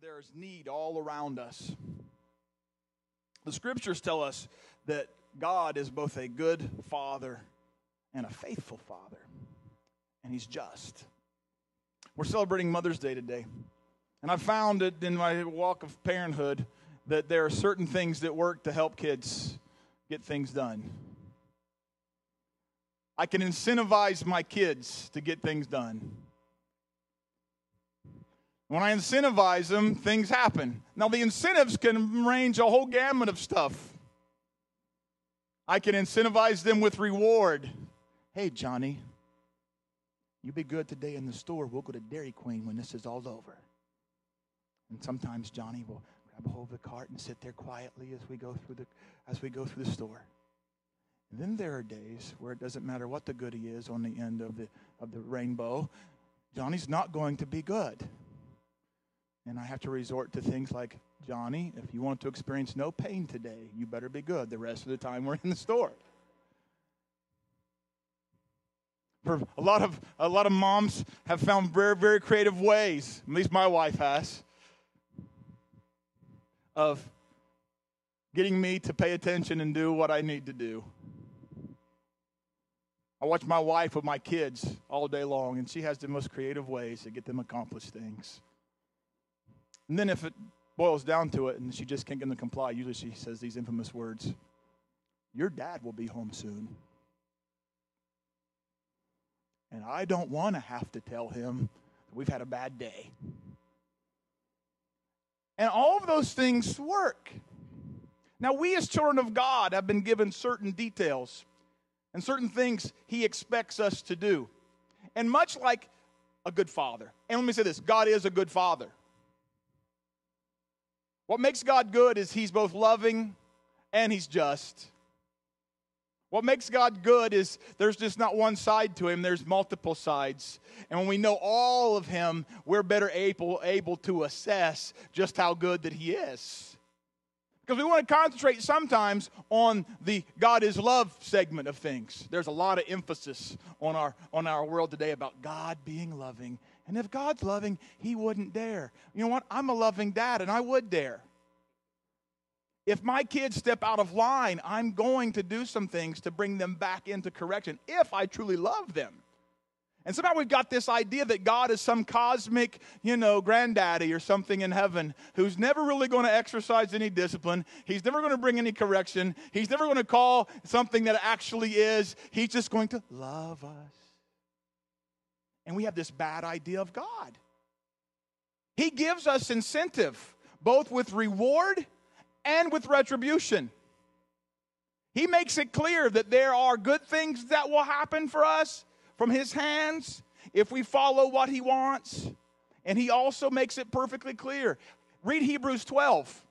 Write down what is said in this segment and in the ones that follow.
there's need all around us. The scriptures tell us that God is both a good father and a faithful father, and he's just. We're celebrating Mother's Day today. And I've found it in my walk of parenthood that there are certain things that work to help kids get things done. I can incentivize my kids to get things done. When I incentivize them, things happen. Now, the incentives can range a whole gamut of stuff. I can incentivize them with reward. Hey, Johnny, you be good today in the store. We'll go to Dairy Queen when this is all over. And sometimes Johnny will grab hold of the cart and sit there quietly as we go through the as we go through the store. And then there are days where it doesn't matter what the goody is on the end of the of the rainbow. Johnny's not going to be good. And I have to resort to things like, Johnny, if you want to experience no pain today, you better be good the rest of the time we're in the store. For a lot of a lot of moms have found very very creative ways. At least my wife has of getting me to pay attention and do what I need to do. I watch my wife with my kids all day long, and she has the most creative ways to get them accomplished things. And then if it boils down to it and she just can't get them to comply, usually she says these infamous words Your dad will be home soon. And I don't want to have to tell him that we've had a bad day. And all of those things work. Now, we as children of God have been given certain details and certain things He expects us to do. And much like a good father, and let me say this God is a good father. What makes God good is He's both loving and He's just. What makes God good is there's just not one side to him, there's multiple sides. And when we know all of him, we're better able, able to assess just how good that he is. Because we want to concentrate sometimes on the God is love segment of things. There's a lot of emphasis on our, on our world today about God being loving. And if God's loving, he wouldn't dare. You know what? I'm a loving dad, and I would dare. If my kids step out of line, I'm going to do some things to bring them back into correction if I truly love them. And somehow we've got this idea that God is some cosmic, you know, granddaddy or something in heaven who's never really going to exercise any discipline. He's never going to bring any correction. He's never going to call something that actually is. He's just going to love us. And we have this bad idea of God. He gives us incentive, both with reward and with retribution. He makes it clear that there are good things that will happen for us from His hands if we follow what He wants. And He also makes it perfectly clear. Read Hebrews 12.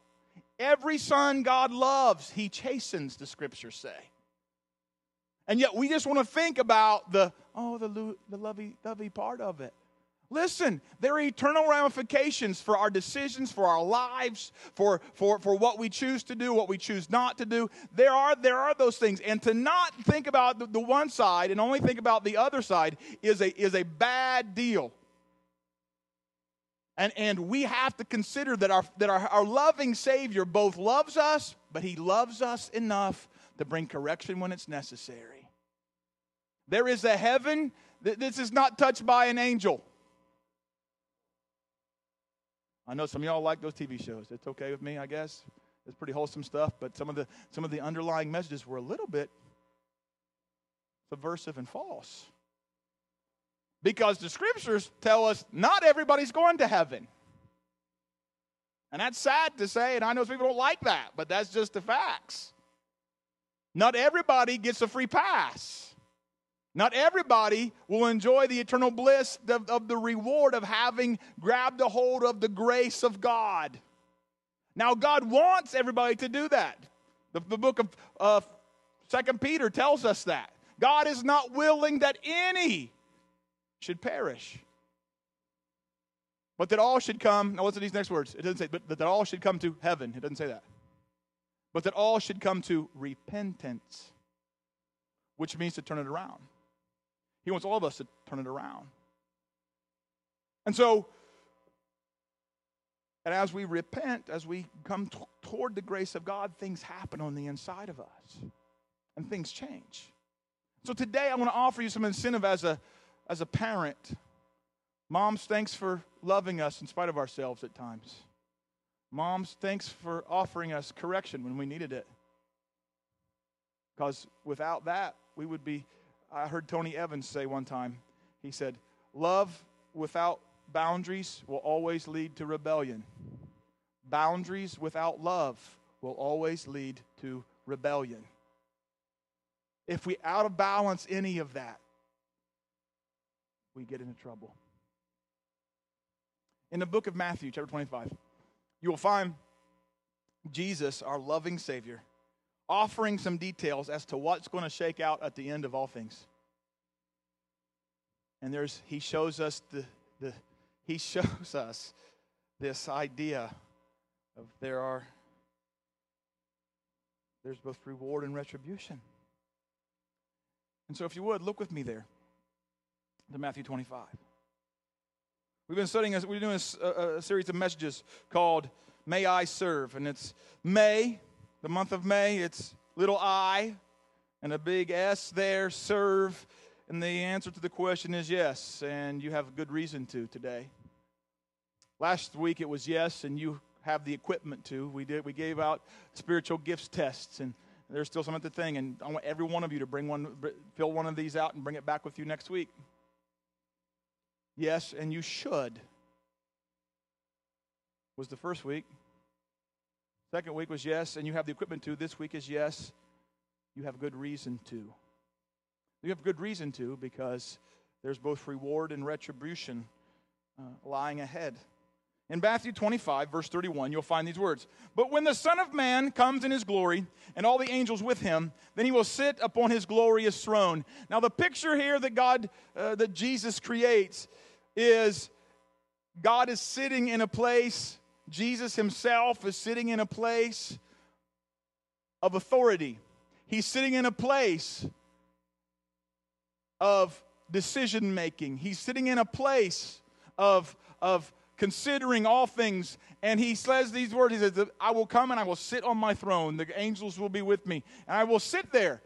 Every son God loves, He chastens, the scriptures say. And yet we just want to think about the, oh, the, the lovey dovey part of it. Listen, there are eternal ramifications for our decisions, for our lives, for, for, for what we choose to do, what we choose not to do. There are, there are those things. And to not think about the, the one side and only think about the other side is a, is a bad deal. And, and we have to consider that, our, that our, our loving Savior both loves us, but He loves us enough to bring correction when it's necessary. There is a heaven that this is not touched by an angel. I know some of y'all like those TV shows. It's okay with me, I guess. It's pretty wholesome stuff, but some of the some of the underlying messages were a little bit subversive and false. Because the scriptures tell us not everybody's going to heaven. And that's sad to say, and I know people don't like that, but that's just the facts. Not everybody gets a free pass. Not everybody will enjoy the eternal bliss of, of, the reward of having grabbed a hold of the grace of God. Now, God wants everybody to do that. The, the book of uh, Second Peter tells us that. God is not willing that any should perish, but that all should come. Now, listen to these next words? It doesn't say, but that all should come to heaven. It doesn't say that. But that all should come to repentance, which means to turn it around. He wants all of us to turn it around. And so, And as we repent, as we come t- toward the grace of God, things happen on the inside of us and things change. So today I want to offer you some incentive as a, as a parent. Moms, thanks for loving us in spite of ourselves at times. Moms, thanks for offering us correction when we needed it. Because without that, we would be. I heard Tony Evans say one time, he said, Love without boundaries will always lead to rebellion. Boundaries without love will always lead to rebellion. If we out of balance any of that, we get into trouble. In the book of Matthew, chapter 25, you will find Jesus, our loving Savior, offering some details as to what's going to shake out at the end of all things. And there's he shows us the, the he shows us this idea of there are there's both reward and retribution. And so if you would look with me there to Matthew 25. We've been studying, we're doing a, a, series of messages called May I Serve. And it's May, the month of May, it's little I and a big S there, serve. And the answer to the question is yes, and you have good reason to today. Last week it was yes, and you have the equipment to. We did. We gave out spiritual gifts tests, and there's still some at the thing. And I want every one of you to bring one, fill one of these out, and bring it back with you next week. Yes, and you should. Was the first week. Second week was yes, and you have the equipment to. This week is yes. You have good reason to. You have good reason to because there's both reward and retribution uh, lying ahead. In Matthew 25, verse 31, you'll find these words But when the Son of Man comes in his glory, and all the angels with him, then he will sit upon his glorious throne. Now, the picture here that God, uh, that Jesus creates is God is sitting in a place, Jesus himself is sitting in a place of authority. He's sitting in a place of decision making. He's sitting in a place of, of considering all things. And he says these words He says, I will come and I will sit on my throne. The angels will be with me. And I will sit there.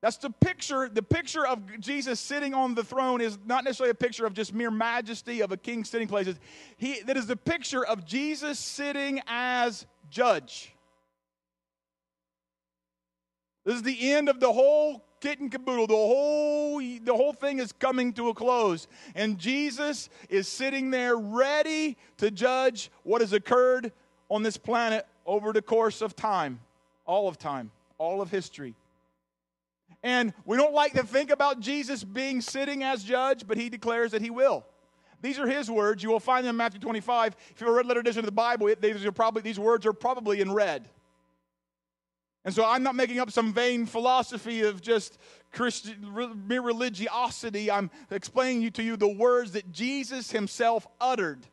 That's the picture. The picture of Jesus sitting on the throne is not necessarily a picture of just mere majesty of a king sitting places. He, that is the picture of Jesus sitting as judge. This is the end of the whole kit and caboodle. The whole, the whole thing is coming to a close. And Jesus is sitting there ready to judge what has occurred on this planet over the course of time, all of time, all of history. And we don't like to think about Jesus being sitting as judge, but he declares that he will. These are his words. You will find them in Matthew 25. If you've read letter edition of the Bible, these, are probably, these words are probably in red. And so I'm not making up some vain philosophy of just Christian, mere religiosity. I'm explaining to you the words that Jesus himself uttered.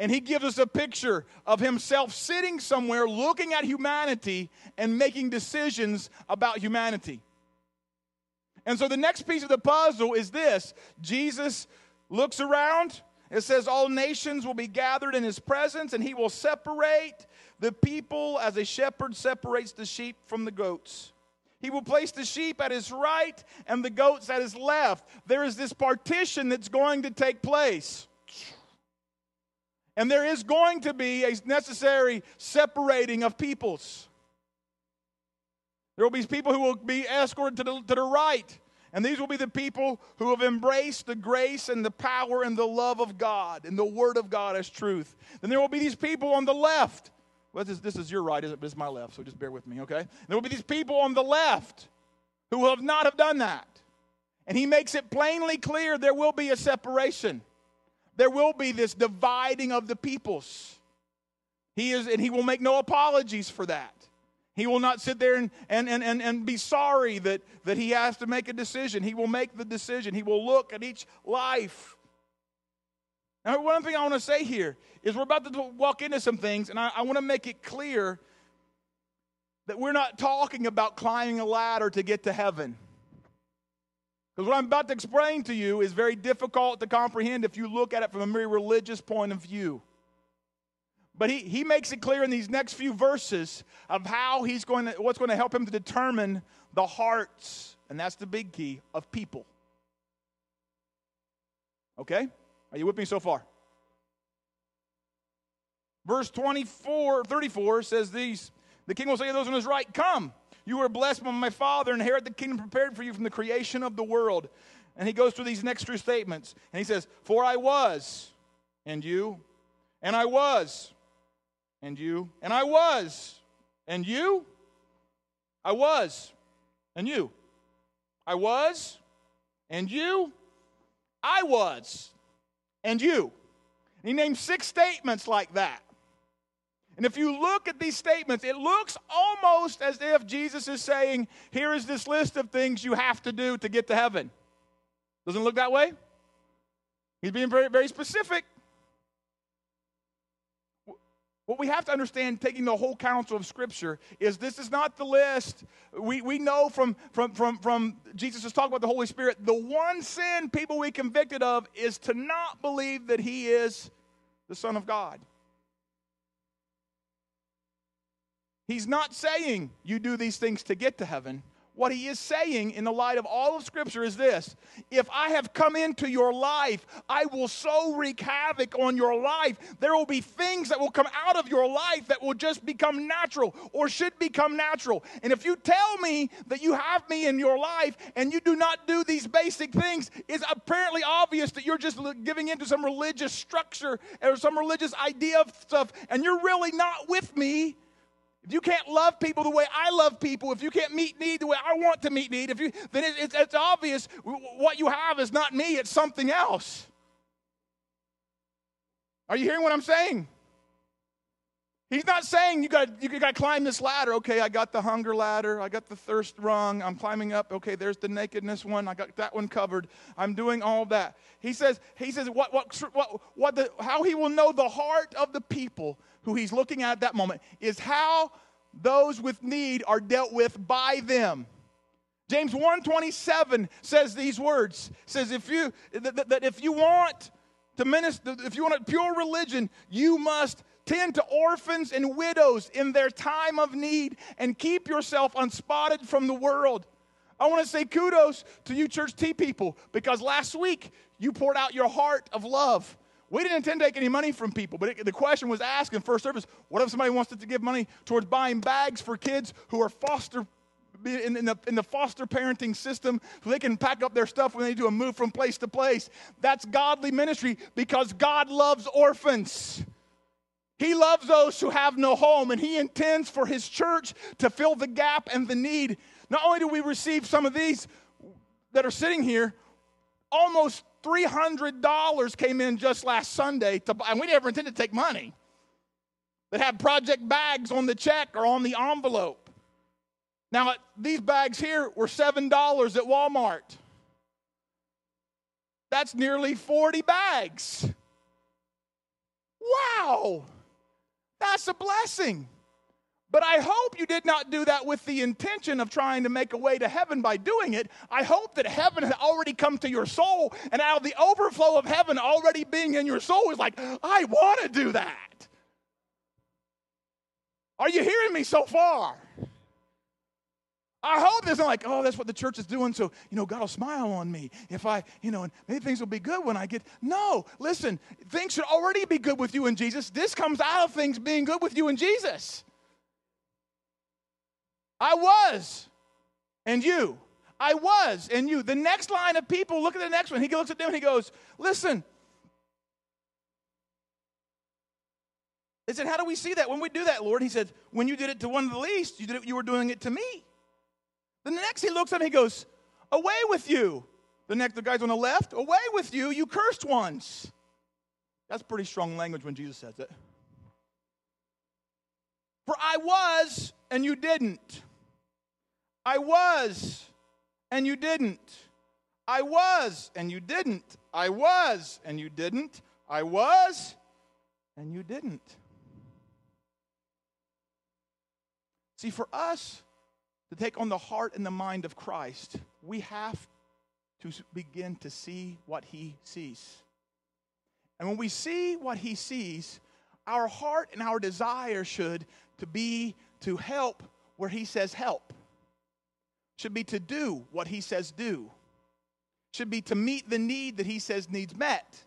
And he gives us a picture of himself sitting somewhere looking at humanity and making decisions about humanity. And so the next piece of the puzzle is this Jesus looks around. It says, All nations will be gathered in his presence, and he will separate the people as a shepherd separates the sheep from the goats. He will place the sheep at his right and the goats at his left. There is this partition that's going to take place. And there is going to be a necessary separating of peoples. There will be people who will be escorted to the, to the right. And these will be the people who have embraced the grace and the power and the love of God and the Word of God as truth. Then there will be these people on the left well, this, this is your right, isn't it? But it's my left, so just bear with me, okay? There will be these people on the left who will have not have done that. And he makes it plainly clear there will be a separation. There will be this dividing of the peoples. He is, and he will make no apologies for that. He will not sit there and, and, and, and, and be sorry that, that he has to make a decision. He will make the decision. He will look at each life now, one thing I want to say here is we're about to walk into some things, and I, I want to make it clear that we're not talking about climbing a ladder to get to heaven. Because what I'm about to explain to you is very difficult to comprehend if you look at it from a very religious point of view. But he, he makes it clear in these next few verses of how he's going to, what's going to help him to determine the hearts, and that's the big key, of people. Okay? Are you with me so far? Verse 24, 34 says these The king will say to those on his right, Come, you are blessed by my father, inherit the kingdom prepared for you from the creation of the world. And he goes through these next two statements. And he says, For I was, and you, and I was, and you, and I was, and you, I was, and you, I was, and you, I was, and you. And he names six statements like that. And if you look at these statements, it looks almost as if Jesus is saying, Here is this list of things you have to do to get to heaven. Doesn't look that way? He's being very, very specific. What we have to understand, taking the whole counsel of Scripture, is this is not the list. We, we know from, from, from, from Jesus' talk about the Holy Spirit, the one sin people we convicted of is to not believe that He is the Son of God. He's not saying you do these things to get to heaven what he is saying in the light of all of Scripture is this If I have come into your life, I will so wreak havoc on your life. There will be things that will come out of your life that will just become natural or should become natural. And if you tell me that you have me in your life and you do not do these basic things, it's apparently obvious that you're just giving into some religious structure or some religious idea of stuff, and you're really not with me you can't love people the way I love people, if you can't meet need the way I want to meet need, if you, then it, it's, it's obvious what you have is not me, it's something else. Are you hearing what I'm saying? He's not saying you got you got to climb this ladder. Okay, I got the hunger ladder. I got the thirst rung. I'm climbing up. Okay, there's the nakedness one. I got that one covered. I'm doing all that. He says he says what what what what the how he will know the heart of the people who he's looking at at that moment is how those with need are dealt with by them. James 1:27 says these words. Says if you that, that if you want to minister if you want a pure religion, you must tend to orphans and widows in their time of need and keep yourself unspotted from the world. I want to say kudos to you church T people because last week you poured out your heart of love we didn't intend to take any money from people, but it, the question was asked in first service what if somebody wants to give money towards buying bags for kids who are foster in, in, the, in the foster parenting system so they can pack up their stuff when they do a move from place to place? That's godly ministry because God loves orphans. He loves those who have no home, and He intends for His church to fill the gap and the need. Not only do we receive some of these that are sitting here, almost $300 came in just last Sunday, to, and we never intended to take money, that had project bags on the check or on the envelope. Now, these bags here were $7 at Walmart. That's nearly 40 bags. Wow, that's a blessing. But I hope you did not do that with the intention of trying to make a way to heaven by doing it. I hope that heaven had already come to your soul, and out of the overflow of heaven already being in your soul is like, I want to do that. Are you hearing me so far? I hope this. not like, oh, that's what the church is doing, so, you know, God will smile on me if I, you know, and maybe things will be good when I get. No, listen, things should already be good with you in Jesus. This comes out of things being good with you in Jesus. I was, and you. I was, and you. The next line of people, look at the next one. He looks at them and he goes, Listen. They said, How do we see that? When we do that, Lord, he said, When you did it to one of the least, you, did it, you were doing it to me. Then the next he looks at him he goes, Away with you. The next, the guys on the left, away with you, you cursed ones. That's pretty strong language when Jesus says it. For I was, and you didn't. I was, and you didn't. I was, and you didn't. I was, and you didn't. I was, and you didn't. See, for us to take on the heart and the mind of Christ, we have to begin to see what he sees. And when we see what he sees, our heart and our desire should to be to help where he says help. Should be to do what he says do. Should be to meet the need that he says needs met.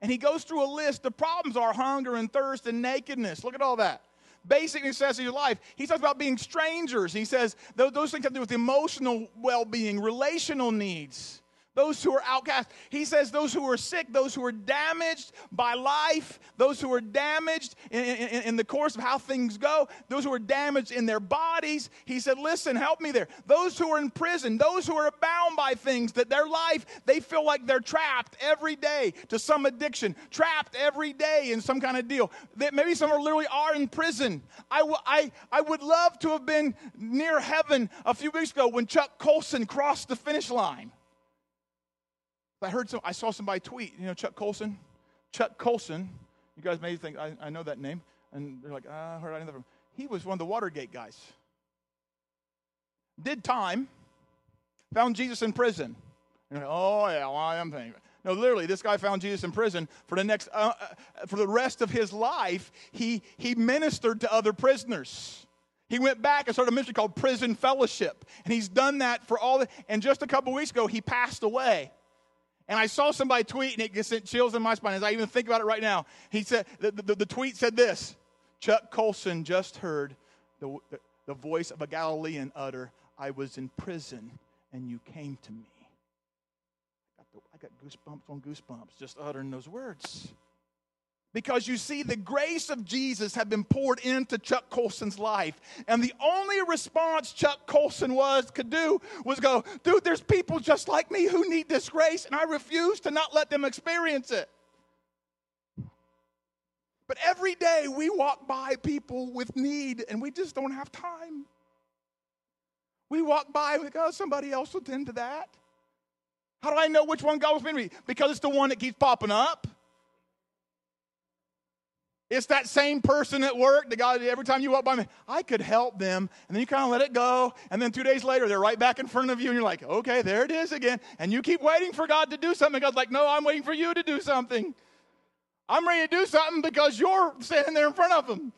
And he goes through a list. The problems are hunger and thirst and nakedness. Look at all that basic necessities of your life. He talks about being strangers. He says those things have to do with emotional well being, relational needs those who are outcast. He says those who are sick, those who are damaged by life, those who are damaged in, in, in, the course of how things go, those who are damaged in their bodies. He said, Listen, help me there. Those who are in prison, those who are bound by things that their life, they feel like they're trapped every day to some addiction, trapped every day in some kind of deal. That maybe some are literally are in prison. I, w- I, I would love to have been near heaven a few weeks ago when Chuck Colson crossed the finish line. I heard some, I saw somebody tweet, you know, Chuck Colson. Chuck Colson, you guys may think I, I know that name, and they're like, ah, I heard know that He was one of the Watergate guys. Did time, found Jesus in prison. Like, oh yeah, well, I am thinking. No, literally, this guy found Jesus in prison for the next, uh, uh, for the rest of his life. He he ministered to other prisoners. He went back and started a ministry called Prison Fellowship, and he's done that for all. The, and just a couple weeks ago, he passed away. And I saw somebody tweet, and it just sent chills in my spine as I even think about it right now. He said, the, the, the tweet said this Chuck Colson just heard the, the, the voice of a Galilean utter, I was in prison, and you came to me. I got, I got goosebumps on goosebumps just uttering those words. Because you see, the grace of Jesus had been poured into Chuck Colson's life. And the only response Chuck Colson was could do was go, dude, there's people just like me who need this grace, and I refuse to not let them experience it. But every day we walk by people with need and we just don't have time. We walk by, we go, somebody else will tend to that. How do I know which one God was meant to me? Because it's the one that keeps popping up. It's that same person at work that God, every time you walk by me, I could help them. And then you kind of let it go. And then two days later, they're right back in front of you. And you're like, okay, there it is again. And you keep waiting for God to do something. God's like, no, I'm waiting for you to do something. I'm ready to do something because you're standing there in front of them.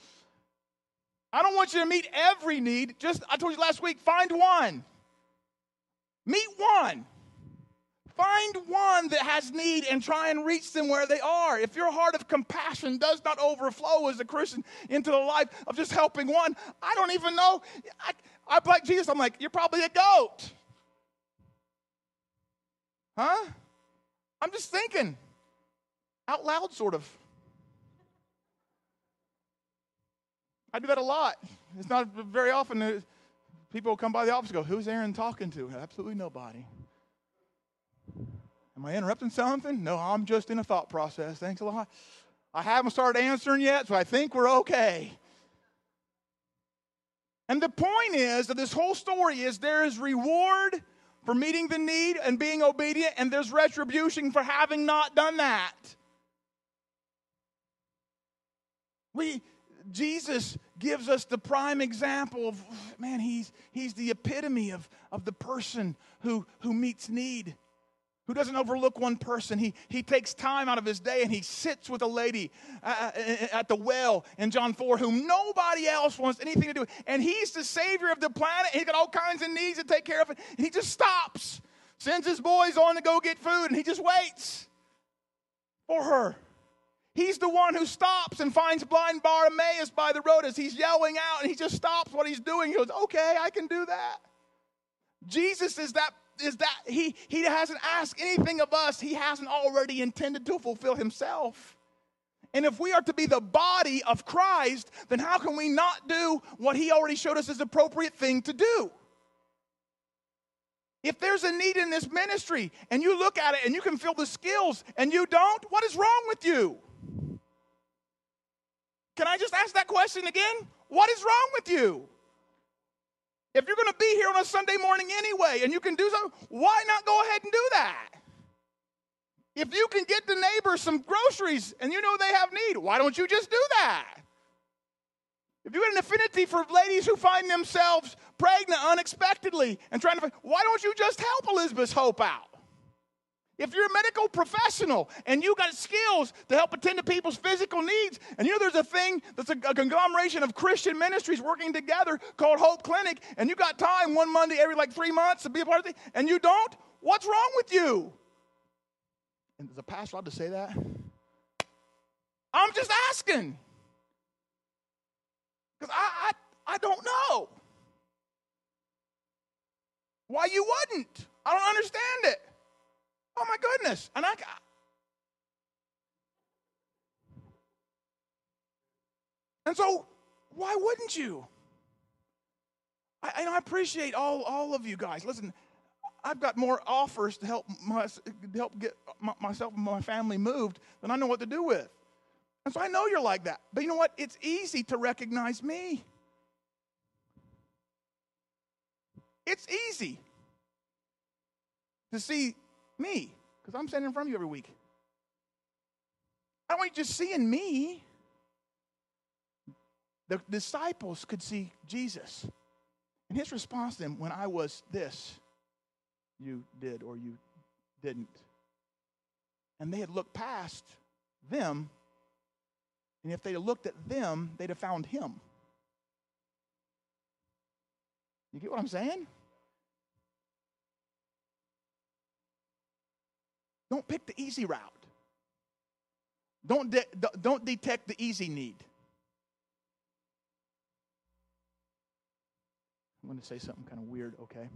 I don't want you to meet every need. Just, I told you last week, find one. Meet one. Find one that has need and try and reach them where they are. If your heart of compassion does not overflow as a Christian into the life of just helping one, I don't even know. I, I like Jesus, I'm like, you're probably a goat. Huh? I'm just thinking out loud, sort of. I do that a lot. It's not very often people come by the office go, Who's Aaron talking to? Absolutely nobody. Am I interrupting something? No, I'm just in a thought process. Thanks a lot. I haven't started answering yet, so I think we're okay. And the point is that this whole story is there is reward for meeting the need and being obedient, and there's retribution for having not done that. We Jesus gives us the prime example of man, he's he's the epitome of, of the person who who meets need who doesn't overlook one person. He, he takes time out of his day and he sits with a lady uh, uh, at the well in John 4 whom nobody else wants anything to do. And he's the savior of the planet. He's got all kinds of needs to take care of. And he just stops, sends his boys on to go get food, and he just waits for her. He's the one who stops and finds blind Bartimaeus by the road as he's yelling out, and he just stops what he's doing. He goes, Okay, I can do that. Jesus is that is that he, he hasn't asked anything of us he hasn't already intended to fulfill himself. And if we are to be the body of Christ, then how can we not do what he already showed us the appropriate thing to do? If there's a need in this ministry and you look at it and you can feel the skills and you don't, what is wrong with you? Can I just ask that question again? What is wrong with you? If you're going to be here on a Sunday morning anyway and you can do something, why not go ahead and do that? If you can get the neighbors some groceries and you know they have need, why don't you just do that? If you got an affinity for ladies who find themselves pregnant unexpectedly and trying to why don't you just help Elizabeth's hope out? If you're a medical professional and you got skills to help attend to people's physical needs, and you know there's a thing that's a, a, conglomeration of Christian ministries working together called Hope Clinic, and you got time one Monday every like three months to be a part of it, and you don't, what's wrong with you? And is a pastor allowed to say that? I'm just asking. Because I, I, I don't know why you wouldn't. I don't understand. And I And so why wouldn't you? I, I appreciate all, all of you guys. Listen, I've got more offers to help my, to help get my, myself and my family moved than I know what to do with. And so I know you're like that. But you know what? It's easy to recognize me. It's easy to see me because I'm standing in front of you every week. I don't want you just seeing me. The disciples could see Jesus. And his response to them, when I was this, you did or you didn't. And they had looked past them and if they'd have looked at them, they'd have found him. You get what I'm saying? Don't pick the easy route. Don't, de- don't detect the easy need. I'm going to say something kind of weird, okay?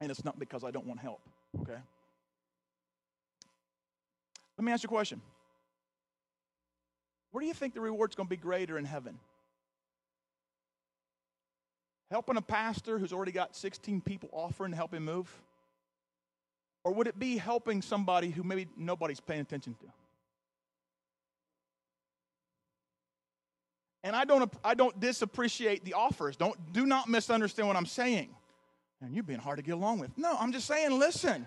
And it's not because I don't want help, okay? Let me ask you a question. Where do you think the reward's going to be greater in heaven? Helping a pastor who's already got 16 people offering to help him move? Or would it be helping somebody who maybe nobody's paying attention to? And I don't, I don't disappreciate the offers. Don't, do not misunderstand what I'm saying. And you've been hard to get along with. No, I'm just saying, listen.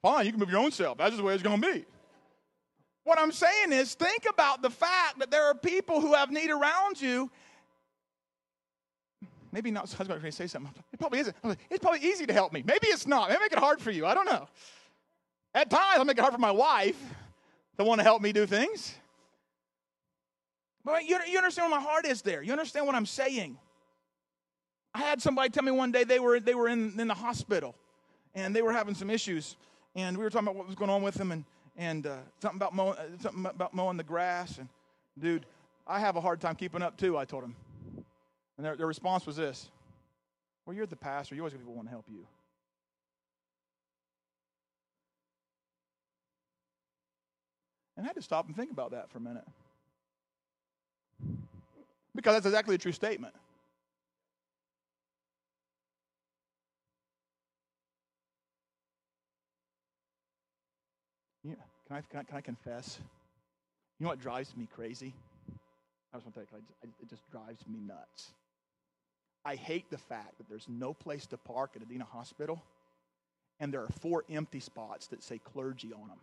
Fine, you can move your own self. That's just the way it's going to be. What I'm saying is, think about the fact that there are people who have need around you. Maybe not. I was going to say something. It probably isn't. It's probably easy to help me. Maybe it's not. Maybe make it hard for you. I don't know. At times, I make it hard for my wife to want to help me do things. But you, you understand what my heart is there. You understand what I'm saying. I had somebody tell me one day they were they were in, in the hospital and they were having some issues and we were talking about what was going on with them and and uh, something about mowing, uh, something about mowing the grass. And dude, I have a hard time keeping up too. I told him, and their, their response was this: "Well, you're the pastor. You always get people want to help you." And I had to stop and think about that for a minute. Because that's exactly a true statement. Can I, can I, can I confess? You know what drives me crazy? I just want to tell you, it just drives me nuts. I hate the fact that there's no place to park at Adena Hospital, and there are four empty spots that say clergy on them.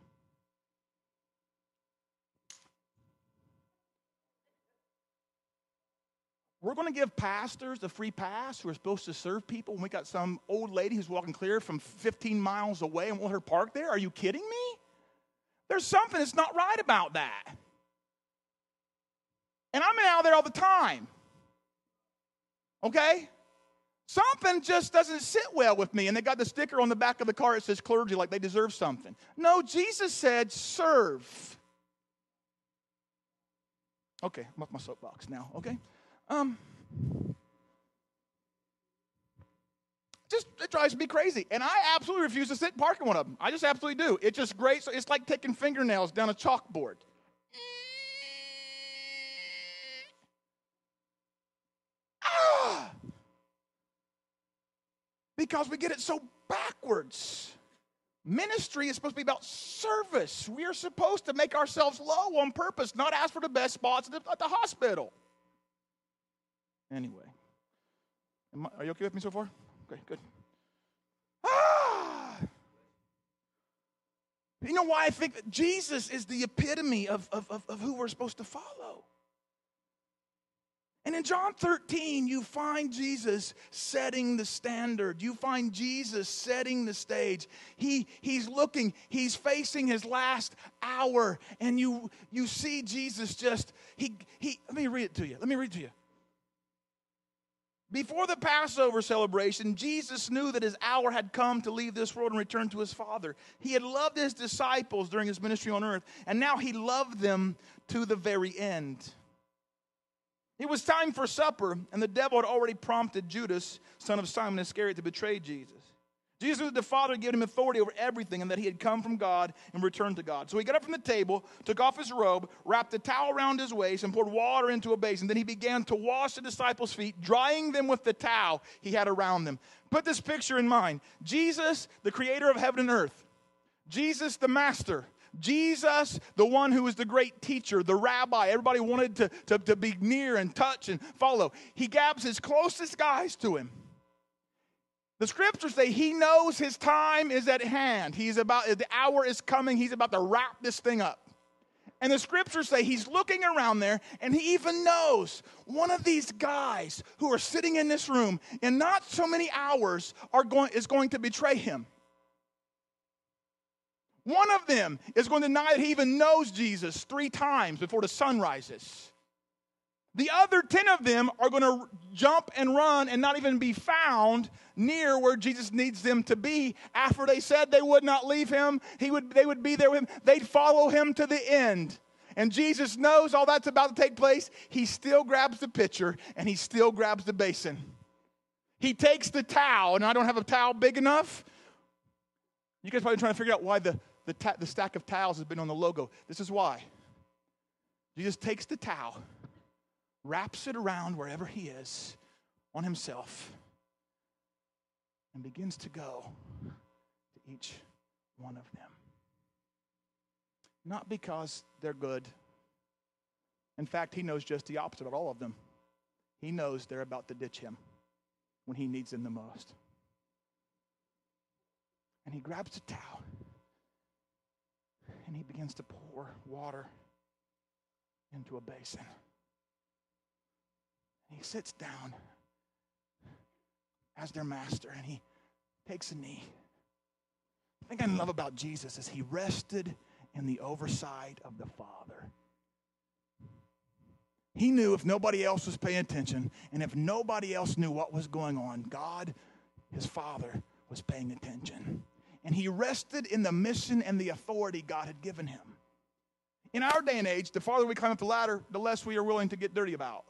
We're going to give pastors a free pass who are supposed to serve people, and we got some old lady who's walking clear from 15 miles away and want her park there. Are you kidding me? There's something that's not right about that. And I'm out there all the time. Okay? Something just doesn't sit well with me. And they got the sticker on the back of the car that says clergy, like they deserve something. No, Jesus said, serve. Okay, I'm off my soapbox now, okay? Um, just it drives me crazy. And I absolutely refuse to sit in one of them. I just absolutely do. It's just great. So it's like taking fingernails down a chalkboard. Ah! Because we get it so backwards. Ministry is supposed to be about service. We are supposed to make ourselves low on purpose, not ask for the best spots at the, at the hospital. Anyway, I, are you okay with me so far? Okay, good. Ah! You know why I think that Jesus is the epitome of, of, of, of who we're supposed to follow? And in John 13, you find Jesus setting the standard. You find Jesus setting the stage. He, he's looking, he's facing his last hour, and you, you see Jesus just, he, he, let me read it to you. Let me read it to you. Before the Passover celebration, Jesus knew that his hour had come to leave this world and return to his Father. He had loved his disciples during his ministry on earth, and now he loved them to the very end. It was time for supper, and the devil had already prompted Judas, son of Simon Iscariot, to betray Jesus. Jesus knew that the Father had given him authority over everything and that he had come from God and returned to God. So he got up from the table, took off his robe, wrapped a towel around his waist, and poured water into a basin. Then he began to wash the disciples' feet, drying them with the towel he had around them. Put this picture in mind Jesus, the creator of heaven and earth, Jesus, the master, Jesus, the one who was the great teacher, the rabbi, everybody wanted to, to, to be near and touch and follow. He grabs his closest guys to him. The scriptures say he knows his time is at hand. He's about, the hour is coming. He's about to wrap this thing up. And the scriptures say he's looking around there and he even knows one of these guys who are sitting in this room in not so many hours are going, is going to betray him. One of them is going to deny that he even knows Jesus three times before the sun rises. The other 10 of them are going to jump and run and not even be found near where Jesus needs them to be. After they said they would not leave him, he would, they would be there with him. They'd follow him to the end. And Jesus knows all that's about to take place. He still grabs the pitcher and he still grabs the basin. He takes the towel, and I don't have a towel big enough. You guys probably trying to figure out why the, the, ta- the stack of towels has been on the logo. This is why. Jesus takes the towel, wraps it around wherever he is on himself, and begins to go to each one of them. Not because they're good. In fact, he knows just the opposite of all of them. He knows they're about to ditch him when he needs them the most. And he grabs the towel begins to pour water into a basin. And he sits down as their master and he takes a knee. The thing I love about Jesus is he rested in the oversight of the Father. He knew if nobody else was paying attention and if nobody else knew what was going on, God, his Father, was paying attention and he rested in the mission and the authority God had given him. In our day and age, the farther we climb up the ladder, the less we are willing to get dirty about.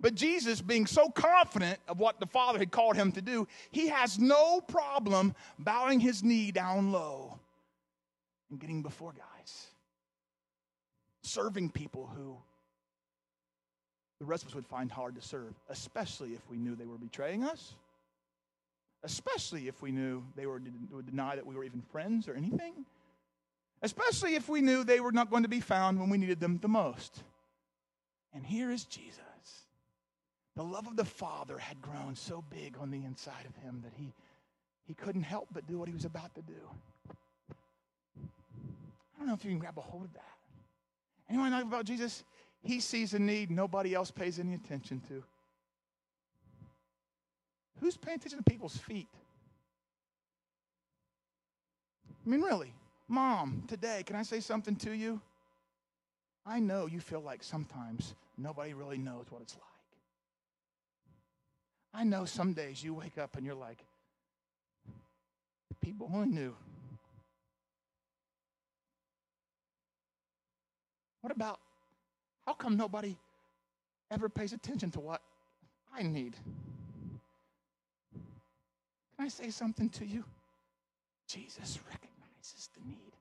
But Jesus, being so confident of what the Father had called him to do, he has no problem bowing his knee down low and getting before guys, serving people who the rest of us would find hard to serve, especially if we knew they were betraying us especially if we knew they were, would deny that we were even friends or anything, especially if we knew they were not going to be found when we needed them the most. And here is Jesus. The love of the Father had grown so big on the inside of him that he, he couldn't help but do what he was about to do. I don't know if you can grab a hold of that. Anyone know about Jesus? He sees a need nobody else pays any attention to. Who's paying attention to people's feet? I mean, really, mom, today, can I say something to you? I know you feel like sometimes nobody really knows what it's like. I know some days you wake up and you're like, people only knew. What about, how come nobody ever pays attention to what I need? I say something to you? Jesus recognizes the need.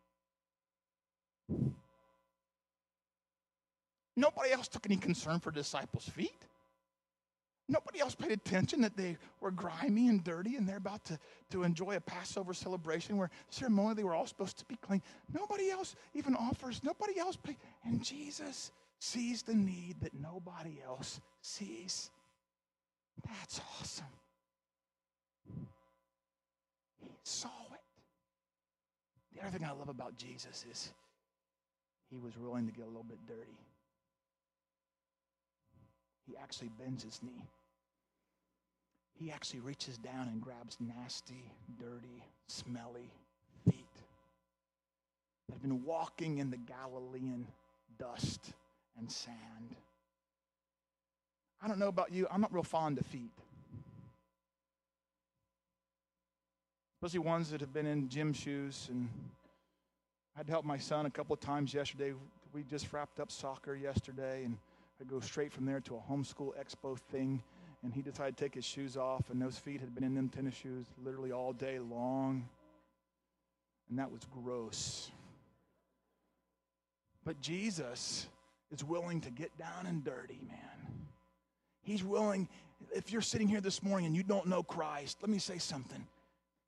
Nobody else took any concern for disciples' feet. Nobody else paid attention that they were grimy and dirty and they're about to, to enjoy a Passover celebration where ceremonially they were all supposed to be clean. Nobody else even offers, nobody else paid. And Jesus sees the need that nobody else sees. That's awesome saw it. The other thing I love about Jesus is he was willing to get a little bit dirty. he actually bends his knee. He actually reaches down and grabs nasty, dirty, smelly feet that have been walking in the Galilean dust and sand. I don't know about you, I'm not real fond of feet. Especially ones that have been in gym shoes. And I had to help my son a couple of times yesterday. We just wrapped up soccer yesterday, and I go straight from there to a homeschool expo thing. And he decided to take his shoes off, and those feet had been in them tennis shoes literally all day long. And that was gross. But Jesus is willing to get down and dirty, man. He's willing, if you're sitting here this morning and you don't know Christ, let me say something.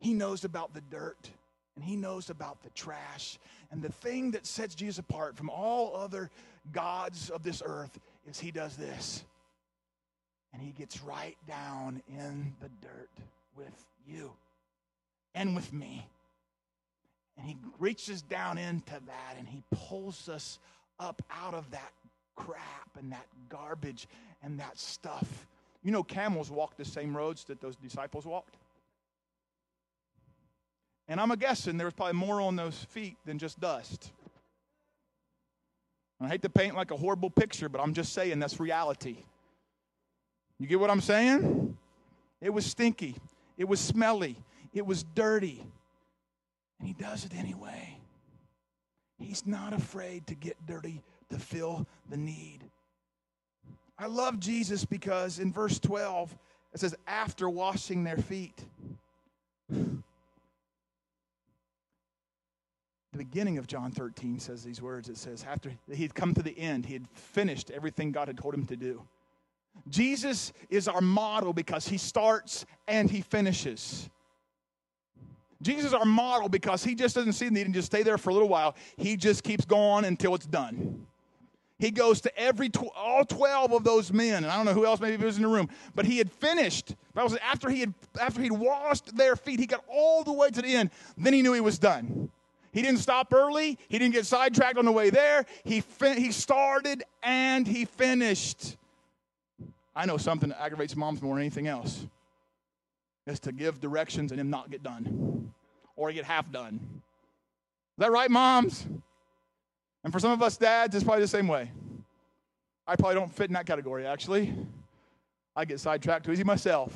He knows about the dirt and he knows about the trash. And the thing that sets Jesus apart from all other gods of this earth is he does this. And he gets right down in the dirt with you and with me. And he reaches down into that and he pulls us up out of that crap and that garbage and that stuff. You know, camels walk the same roads that those disciples walked. And I'm a guessing there was probably more on those feet than just dust. I hate to paint like a horrible picture, but I'm just saying that's reality. You get what I'm saying? It was stinky, it was smelly, it was dirty. And he does it anyway. He's not afraid to get dirty to fill the need. I love Jesus because in verse 12, it says, after washing their feet. The beginning of John 13 says these words. It says, after he had come to the end, he had finished everything God had told him to do. Jesus is our model because he starts and he finishes. Jesus is our model because he just doesn't see the need and just stay there for a little while. He just keeps going until it's done. He goes to every tw- all 12 of those men, and I don't know who else maybe was in the room, but he had finished. That was after he had after he'd washed their feet, he got all the way to the end. Then he knew he was done. He didn't stop early. He didn't get sidetracked on the way there. He fin- he started and he finished. I know something that aggravates moms more than anything else is to give directions and then not get done or get half done. Is that right, moms? And for some of us dads, it's probably the same way. I probably don't fit in that category, actually. I get sidetracked too easy myself.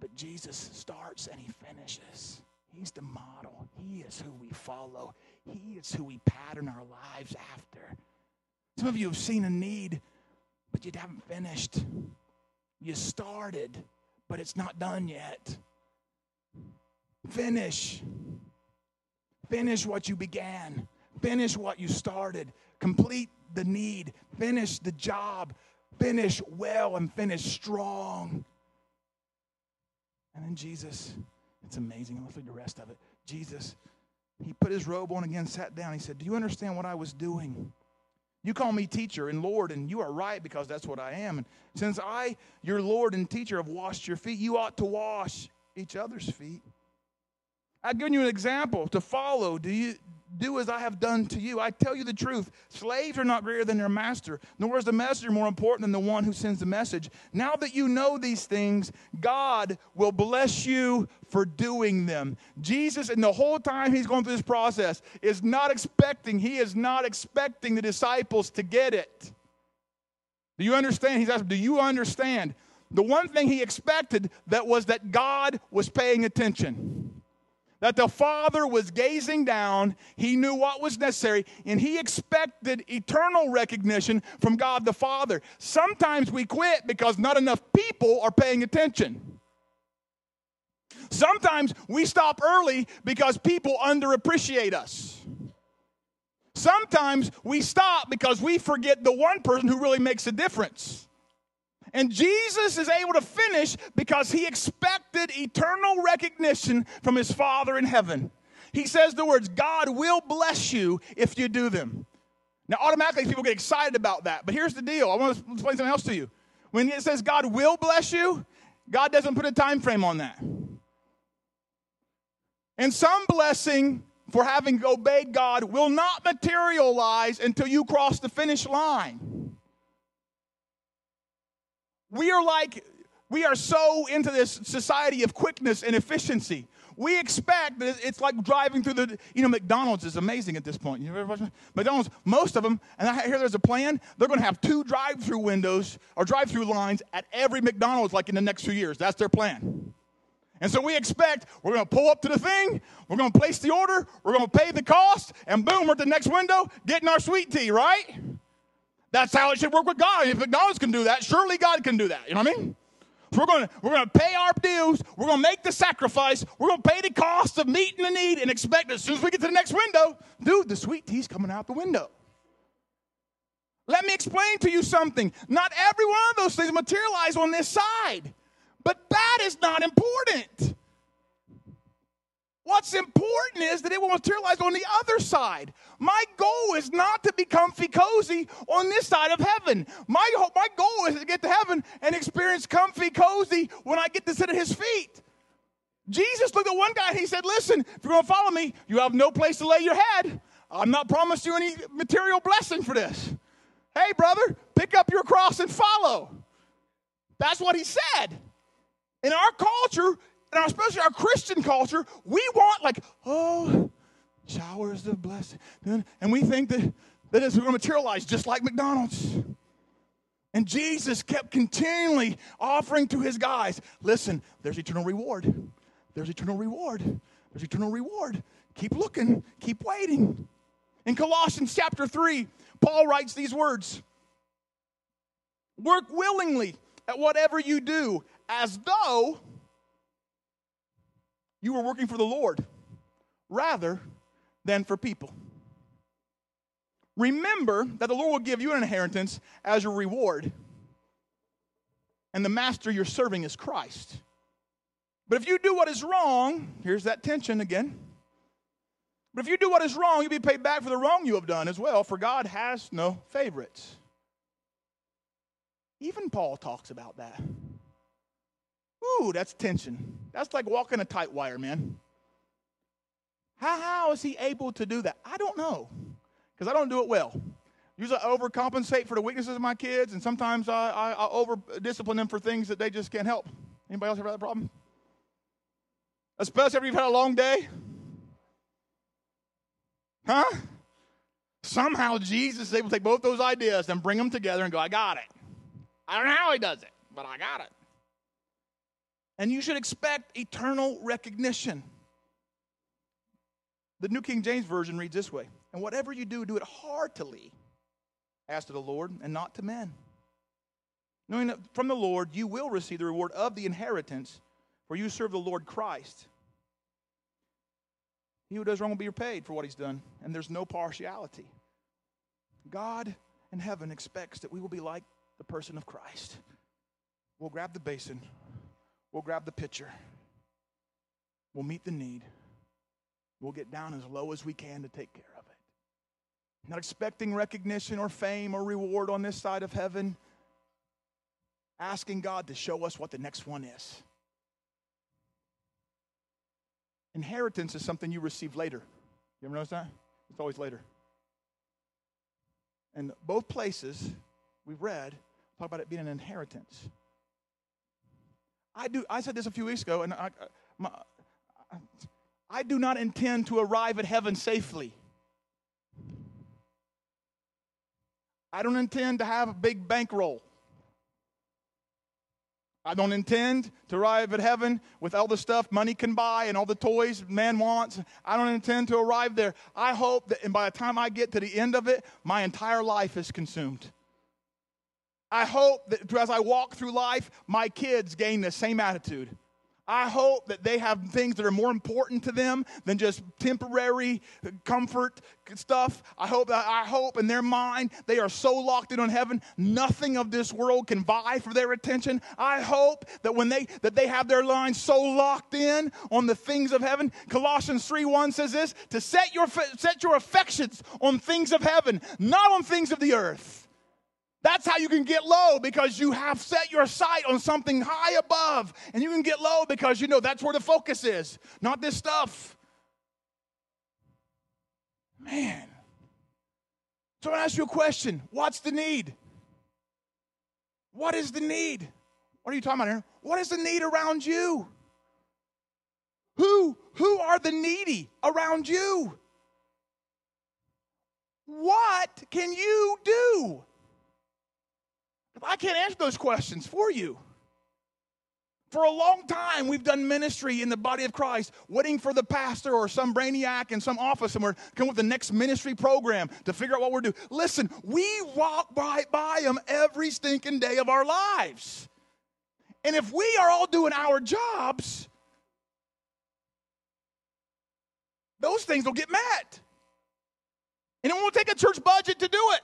But Jesus starts and he finishes. He's the model. He is who we follow. He is who we pattern our lives after. Some of you have seen a need, but you haven't finished. You started, but it's not done yet. Finish. Finish what you began. Finish what you started. Complete the need. Finish the job. Finish well and finish strong. And then Jesus, it's amazing. Let's read the rest of it. Jesus, he put his robe on again, sat down. He said, Do you understand what I was doing? You call me teacher and Lord, and you are right because that's what I am. And since I, your Lord and teacher, have washed your feet, you ought to wash each other's feet. I've given you an example to follow. Do you do as I have done to you? I tell you the truth. Slaves are not greater than their master, nor is the messenger more important than the one who sends the message. Now that you know these things, God will bless you for doing them. Jesus, and the whole time he's going through this process, is not expecting, he is not expecting the disciples to get it. Do you understand? He's asking, Do you understand? The one thing he expected that was that God was paying attention that the Father was gazing down. He knew what was necessary, and he expected eternal recognition from God the Father. Sometimes we quit because not enough people are paying attention. Sometimes we stop early because people underappreciate us. Sometimes we stop because we forget the one person who really makes a difference. And Jesus is able to finish because he expected eternal recognition from his Father in heaven. He says the words, God will bless you if you do them. Now, automatically, people get excited about that. But here's the deal I want to explain something else to you. When it says God will bless you, God doesn't put a time frame on that. And some blessing for having obeyed God will not materialize until you cross the finish line. We are like, we are so into this society of quickness and efficiency. We expect that it's like driving through the, you know, McDonald's is amazing at this point. You ever McDonald's? Most of them, and I hear there's a plan, they're going to have two drive through windows or drive through lines at every McDonald's like in the next few years. That's their plan. And so we expect we're going to pull up to the thing, we're going to place the order, we're going to pay the cost, and boom, we're at the next window getting our sweet tea, right? That's how it should work with God. If McDonald's can do that, surely God can do that. You know what I mean? We're going to we're going to pay our dues. We're going to make the sacrifice. We're going to pay the cost of meeting the need and expect as soon as we get to the next window, dude, the sweet tea's coming out the window. Let me explain to you something. Not every one of those things materialize on this side. But that is not important. What's important is that it will materialize on the other side. My goal is not to become comfy cozy on this side of heaven. My, my goal is to get to heaven and experience comfy cozy when I get to sit at his feet. Jesus looked at one guy and he said, Listen, if you're going to follow me, you have no place to lay your head. I'm not promising you any material blessing for this. Hey, brother, pick up your cross and follow. That's what he said. In our culture, and especially our Christian culture, we want like, oh, showers of blessing. And we think that, that it's going to materialize just like McDonald's. And Jesus kept continually offering to his guys, listen, there's eternal reward. There's eternal reward. There's eternal reward. Keep looking, keep waiting. In Colossians chapter 3, Paul writes these words Work willingly at whatever you do as though you were working for the Lord rather than for people. Remember that the Lord will give you an inheritance as your reward, and the master you're serving is Christ. But if you do what is wrong, here's that tension again. But if you do what is wrong, you'll be paid back for the wrong you have done as well, for God has no favorites. Even Paul talks about that. Ooh, that's tension. That's like walking a tight wire, man. How, how is he able to do that? I don't know, because I don't do it well. Usually I overcompensate for the weaknesses of my kids, and sometimes I, I, I over discipline them for things that they just can't help. Anybody else had that problem? Especially after you've had a long day? Huh? Somehow Jesus is able to take both those ideas and bring them together and go, I got it. I don't know how he does it, but I got it and you should expect eternal recognition. The New King James Version reads this way And whatever you do, do it heartily as to the Lord and not to men. Knowing that from the Lord you will receive the reward of the inheritance, for you serve the Lord Christ. He who does wrong will be repaid for what he's done, and there's no partiality. God in heaven expects that we will be like the person of Christ. We'll grab the basin, We'll grab the pitcher. We'll meet the need. We'll get down as low as we can to take care of it. Not expecting recognition or fame or reward on this side of heaven. Asking God to show us what the next one is. Inheritance is something you receive later. You ever notice that? It's always later. And both places we've read talk about it being an inheritance. I do. I said this a few weeks ago, and I, my, I do not intend to arrive at heaven safely. I don't intend to have a big bankroll. I don't intend to arrive at heaven with all the stuff money can buy and all the toys man wants. I don't intend to arrive there. I hope that and by the time I get to the end of it, my entire life is consumed. I hope that as I walk through life, my kids gain the same attitude. I hope that they have things that are more important to them than just temporary comfort stuff. I hope that I hope in their mind they are so locked in on heaven, nothing of this world can vie for their attention. I hope that when they that they have their minds so locked in on the things of heaven. Colossians 3:1 says this, to set your set your affections on things of heaven, not on things of the earth. That's how you can get low because you have set your sight on something high above. And you can get low because you know that's where the focus is, not this stuff. Man. So I want to ask you a question. What's the need? What is the need? What are you talking about here? What is the need around you? Who, who are the needy around you? What can you do? I can't answer those questions for you. For a long time, we've done ministry in the body of Christ, waiting for the pastor or some brainiac in some office somewhere to come with the next ministry program to figure out what we're doing. Listen, we walk right by them every stinking day of our lives. And if we are all doing our jobs, those things will get met. And it won't take a church budget to do it.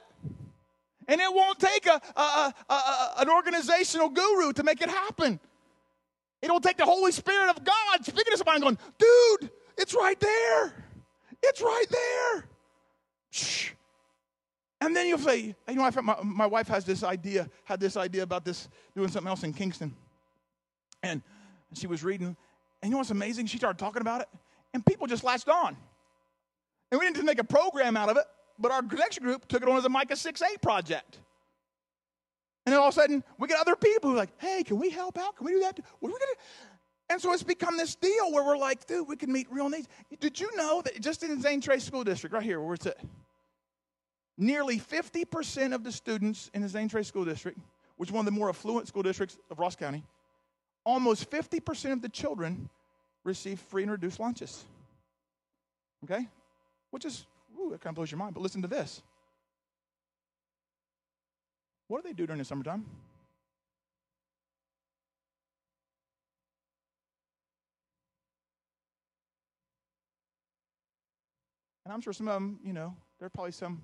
And it won't take a, a, a, a, an organizational guru to make it happen. It'll take the Holy Spirit of God speaking to somebody going, dude, it's right there. It's right there. Shh. And then you'll say, you know, my, my wife has this idea, had this idea about this, doing something else in Kingston. And she was reading, and you know what's amazing? She started talking about it, and people just latched on. And we didn't make a program out of it, but our connection group took it on as a Micah 6 8 project. And then all of a sudden, we get other people who are like, hey, can we help out? Can we do that? We to And so it's become this deal where we're like, dude, we can meet real needs. Did you know that just in the Zane Trace School District, right here, where it's at, nearly 50% of the students in the Zane Trace School District, which is one of the more affluent school districts of Ross County, almost 50% of the children receive free and reduced lunches. Okay? Which is, ooh, that kind of blows your mind. But listen to this. What do they do during the summertime? And I'm sure some of them, you know, there are probably some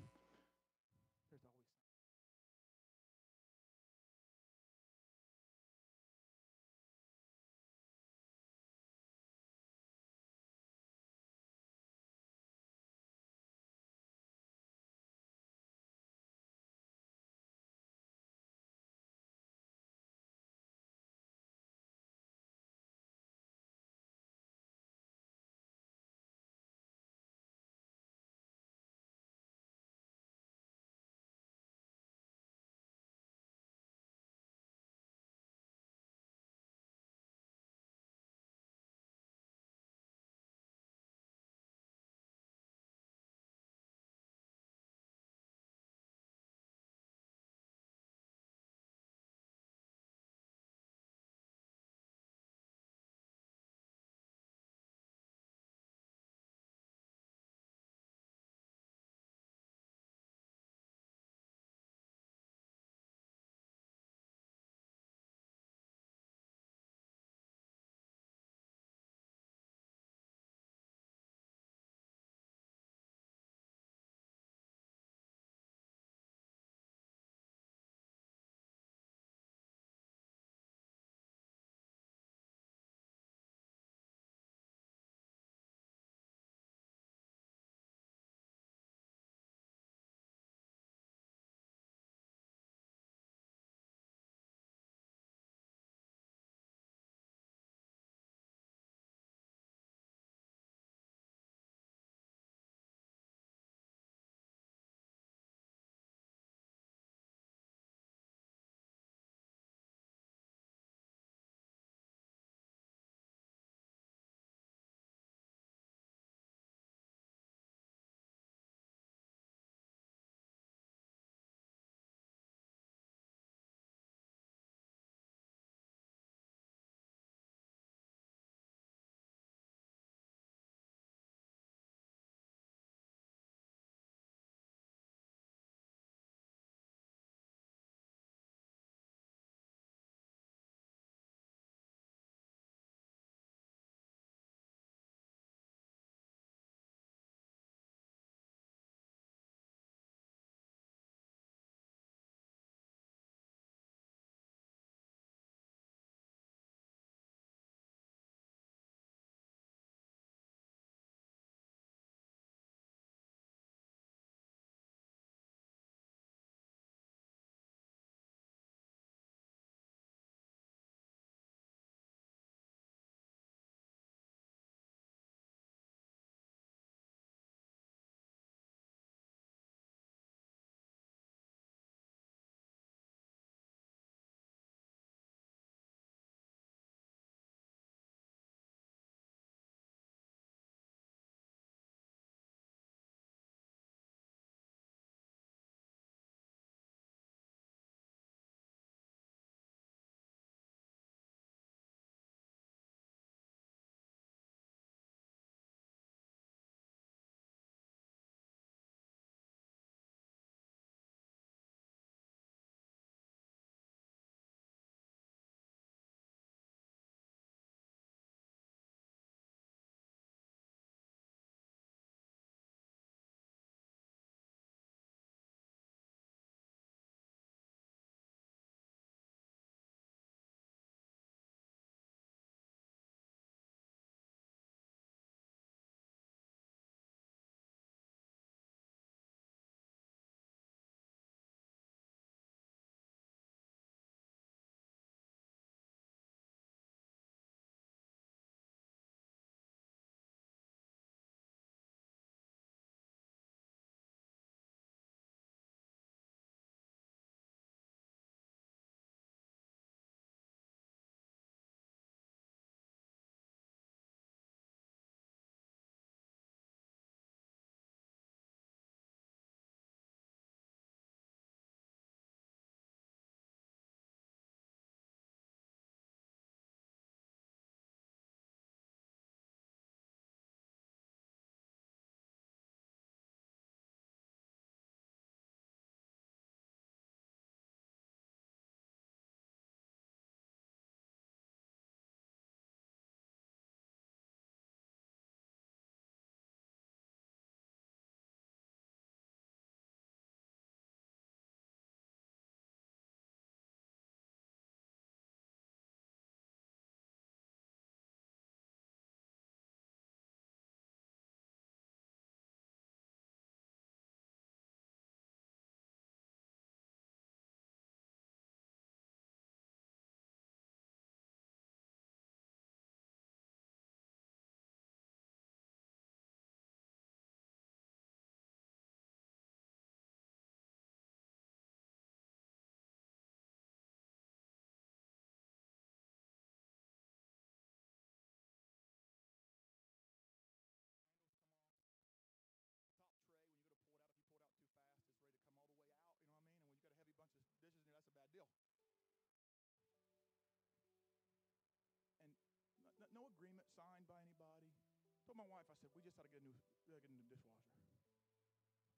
told my wife, I said, we just ought to get a new, get a new dishwasher.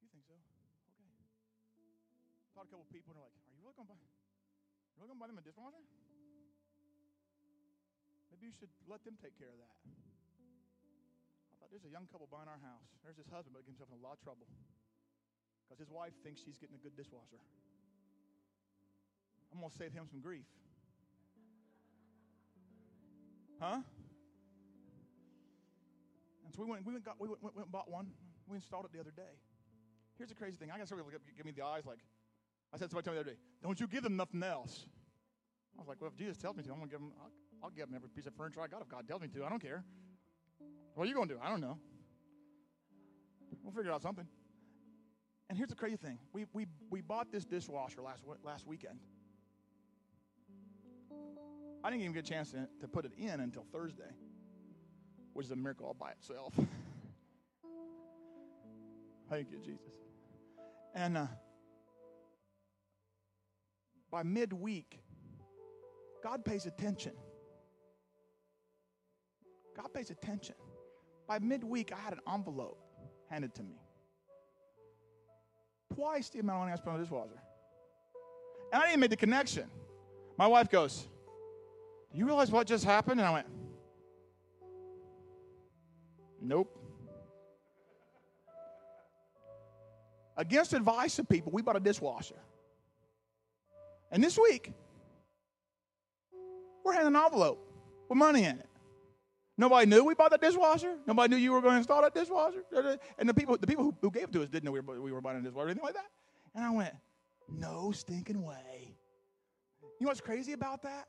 You think so? Okay. Talked a couple people and they're like, are you really going to buy, really going to buy them a dishwasher? Maybe you should let them take care of that. I thought there's a young couple buying our house. There's this husband, but he himself in a lot of trouble because his wife thinks she's getting a good dishwasher. I'm going to save him some grief. Huh? And so we went, we went, got, we went, went, and bought one. We installed it the other day. Here's the crazy thing. I got somebody give me the eyes like, I said somebody told me the other day, don't you give them nothing else. I was like, well, if Jesus tells me to, I'm going to give them, I'll, I'll give them every piece of furniture I got if God tells me to. I don't care. What are you going to do? I don't know. We'll figure out something. And here's the crazy thing. We, we, we bought this dishwasher last, last weekend. I didn't even get a chance to, to put it in until Thursday, which is a miracle all by itself. Thank you, Jesus. And uh, by midweek, God pays attention. God pays attention. By midweek, I had an envelope handed to me. Twice the amount I spent on the dishwasher. And I didn't make the connection. My wife goes, Do you realize what just happened? And I went, Nope. Against advice of people, we bought a dishwasher. And this week, we're handing an envelope with money in it. Nobody knew we bought that dishwasher. Nobody knew you were going to install that dishwasher. And the people, the people who, gave it to us didn't know we were, we were buying a dishwasher or anything like that. And I went, no stinking way. You know what's crazy about that?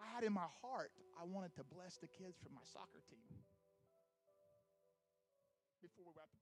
I had in my heart, I wanted to bless the kids from my soccer team before we wrapped